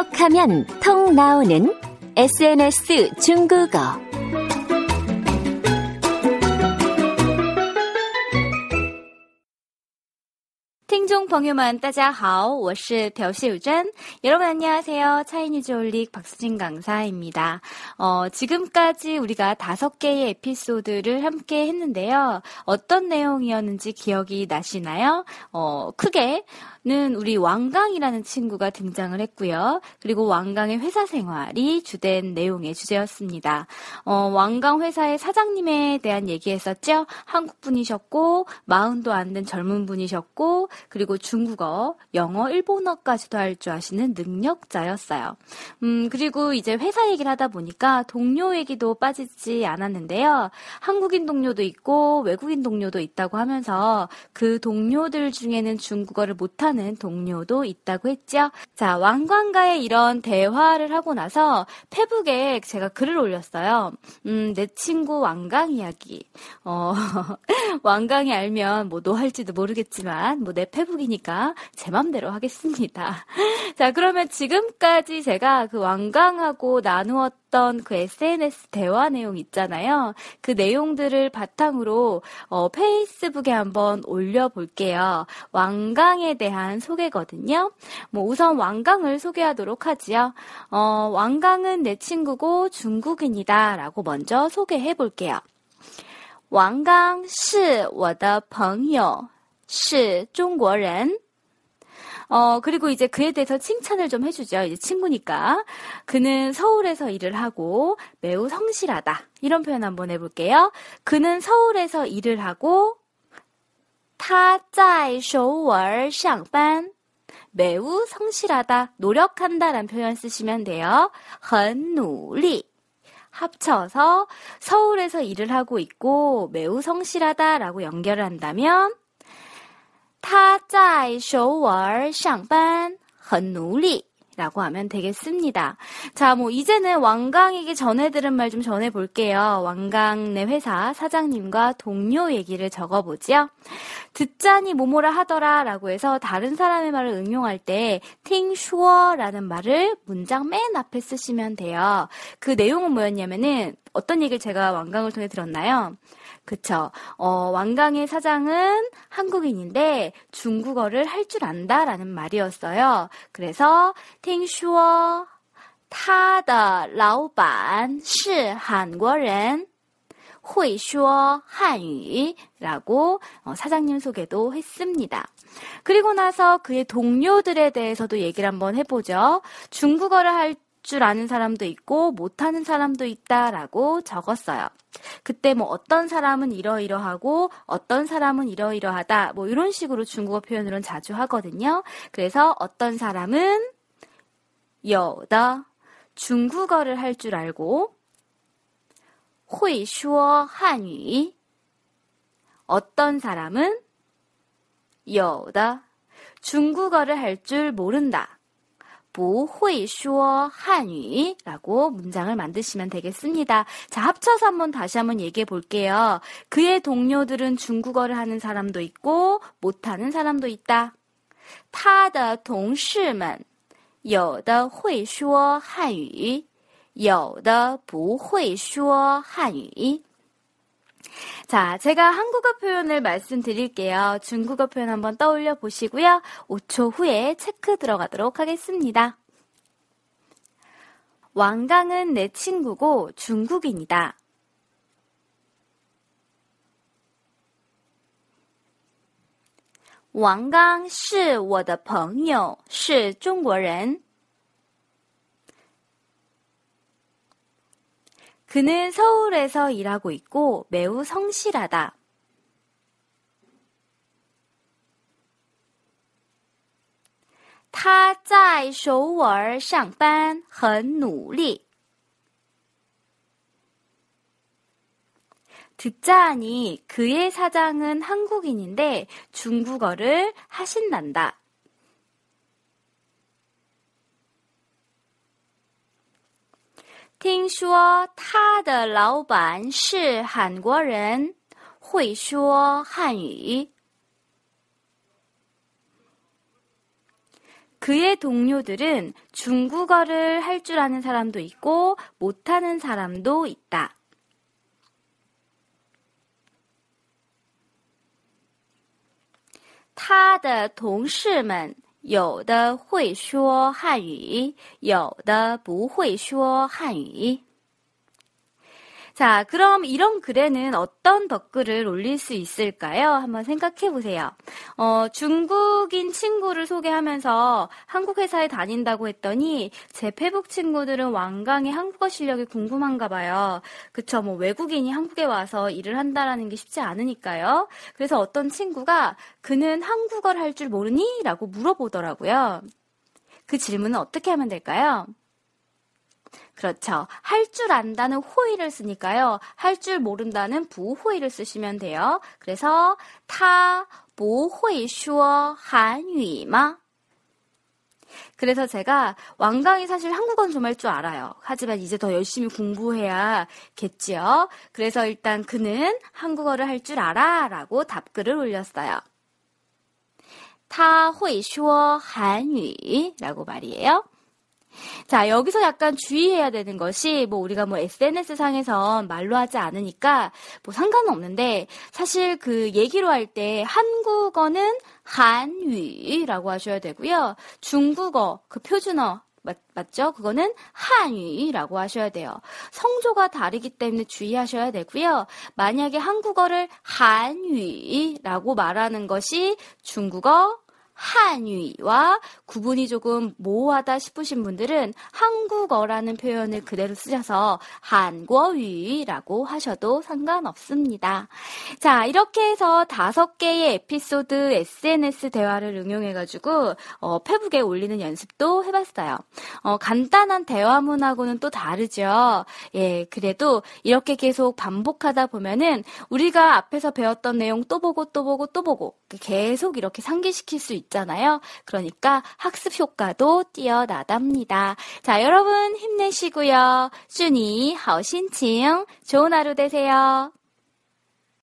톡하면 통 나오는 SNS 중국어. 听众朋友们，大家好，我是朴秀珍。여러분안녕하세요 차이니즈 올릭 박수진 강사입니다. 어, 지금까지 우리가 다섯 개의 에피소드를 함께 했는데요. 어떤 내용이었는지 기억이 나시나요? 어, 크게 는 우리 왕강이라는 친구가 등장을 했고요. 그리고 왕강의 회사 생활이 주된 내용의 주제였습니다. 어, 왕강 회사의 사장님에 대한 얘기했었죠. 한국 분이셨고 마흔도 안 된 젊은 분이셨고 그리고 중국어, 영어, 일본어까지도 할 줄 아시는 능력자였어요. 음, 그리고 이제 회사 얘기를 하다 보니까 동료 얘기도 빠지지 않았는데요. 한국인 동료도 있고 외국인 동료도 있다고 하면서 그 동료들 중에는 중국어를 못하는 동료도 있다고 했죠. 자, 왕관과의 이런 대화를 하고 나서 페북에 제가 글을 올렸어요. 음, 내 친구 왕강 이야기. 어, 왕강이 알면 뭐 너 할지도 모르겠지만 뭐 내 페북 이니까 제 맘대로 하겠습니다. 자, 그러면 지금까지 제가 그 왕강하고 나누었던 그 SNS 대화 내용 있잖아요. 그 내용들을 바탕으로 어, 페이스북에 한번 올려볼게요. 왕강에 대한 소개거든요. 뭐 우선 왕강을 소개하도록 하지요. 어, 왕강은 내 친구고 중국인이다 라고 먼저 소개해 볼게요. 王刚是我的朋友， 是中国人。 어, 그리고 이제 그에 대해서 칭찬을 좀 해주죠. 이제 친구니까. 그는 서울에서 일을 하고 매우 성실하다. 이런 표현 한번 해볼게요. 그는 서울에서 일을 하고 他在首尔上班. 매우 성실하다, 노력한다라는 표현 쓰시면 돼요. 很努力. 합쳐서 서울에서 일을 하고 있고 매우 성실하다라고 연결을 한다면 他在首尔上班很努力 라고 하면 되겠습니다. 자, 뭐, 이제는 왕강에게 전해들은 말 좀 전해볼게요. 왕강내 회사 사장님과 동료 얘기를 적어보지요. 듣자니 뭐뭐라 하더라 라고 해서 다른 사람의 말을 응용할 때, 팅슈어 라는 말을 문장 맨 앞에 쓰시면 돼요. 그 내용은 뭐였냐면은, 어떤 얘기를 제가 왕강을 통해 들었나요? 그쵸. 어, 왕강의 사장은 한국인인데 중국어를 할 줄 안다라는 말이었어요. 그래서 听说 他的老板是韩国人会说汉语라고 어, 사장님 소개도 했습니다. 그리고 나서 그의 동료들에 대해서도 얘기를 한번 해보죠. 중국어를 할 줄 아는 사람도 있고 못하는 사람도 있다라고 적었어요. 그때 뭐 어떤 사람은 이러이러하고 어떤 사람은 이러이러하다 뭐 이런 식으로 중국어 표현으로는 자주 하거든요. 그래서 어떤 사람은 여다 중국어를 할 줄 알고 会说汉语 어떤 사람은 여다 중국어를 할 줄 모른다. 不会说汉语라고 문장을 만드시면 되겠습니다. 자, 합쳐서 한번 다시 한번 얘기해 볼게요. 그의 동료들은 중국어를 하는 사람도 있고 못하는 사람도 있다. 他的同事们有的会说汉语有的不会说汉语 자, 제가 한국어 표현을 말씀드릴게요. 중국어 표현 한번 떠올려 보시고요. 5초 후에 체크 들어가도록 하겠습니다. 왕강은 내 친구고 중국인이다. 왕강 是我的朋友,是中国人. 그는 서울에서 일하고 있고 매우 성실하다. 타在 在首尔上班很努力. 듣자 하니 그의 사장은 한국인인데 중국어를 하신단다. 听说他的老板是韩国人，会说汉语。 그의 동료들은 중국어를 할 줄 아는 사람도 있고 못하는 사람도 있다. 他的同事们 有的会说汉语，有的不会说汉语。 자, 그럼 이런 글에는 어떤 댓글을 올릴 수 있을까요? 한번 생각해 보세요. 어, 중국인 친구를 소개하면서 한국 회사에 다닌다고 했더니 제 페북 친구들은 완강의 한국어 실력이 궁금한가 봐요. 그쵸, 뭐 외국인이 한국에 와서 일을 한다라는 게 쉽지 않으니까요. 그래서 어떤 친구가 그는 한국어를 할 줄 모르니? 라고 물어보더라고요. 그 질문은 어떻게 하면 될까요? 그렇죠. 할 줄 안다는 호의를 쓰니까요. 할 줄 모른다는 부호의를 쓰시면 돼요. 그래서 타 보호이슈어한위마 그래서 제가 왕강이 사실 한국어는 좀 할 줄 알아요. 하지만 이제 더 열심히 공부해야겠지요. 그래서 일단 그는 한국어를 할 줄 알아 라고 답글을 올렸어요. 타호이슈어한위 라고 말이에요. 자, 여기서 약간 주의해야 되는 것이 뭐 우리가 뭐 SNS 상에서 말로 하지 않으니까 뭐 상관은 없는데 사실 그 얘기로 할 때 한국어는 한유라고 하셔야 되고요. 중국어 그 표준어 맞, 맞죠? 그거는 한유라고 하셔야 돼요. 성조가 다르기 때문에 주의하셔야 되고요. 만약에 한국어를 한유라고 말하는 것이 중국어 한유와 구분이 조금 모호하다 싶으신 분들은 한국어라는 표현을 그대로 쓰셔서 한국어라고 하셔도 상관없습니다. 자, 이렇게 해서 다섯 개의 에피소드 SNS 대화를 응용해가지고 어, 페북에 올리는 연습도 해봤어요. 어, 간단한 대화문하고는 또 다르죠. 예, 그래도 이렇게 계속 반복하다 보면은 우리가 앞에서 배웠던 내용 또 보고 또 보고 또 보고 계속 이렇게 상기시킬 수 있죠. 있잖아요. 그러니까 학습 효과도 뛰어나답니다. 자, 여러분 힘내시고요. 준이, 하오신칭, 좋은 하루 되세요.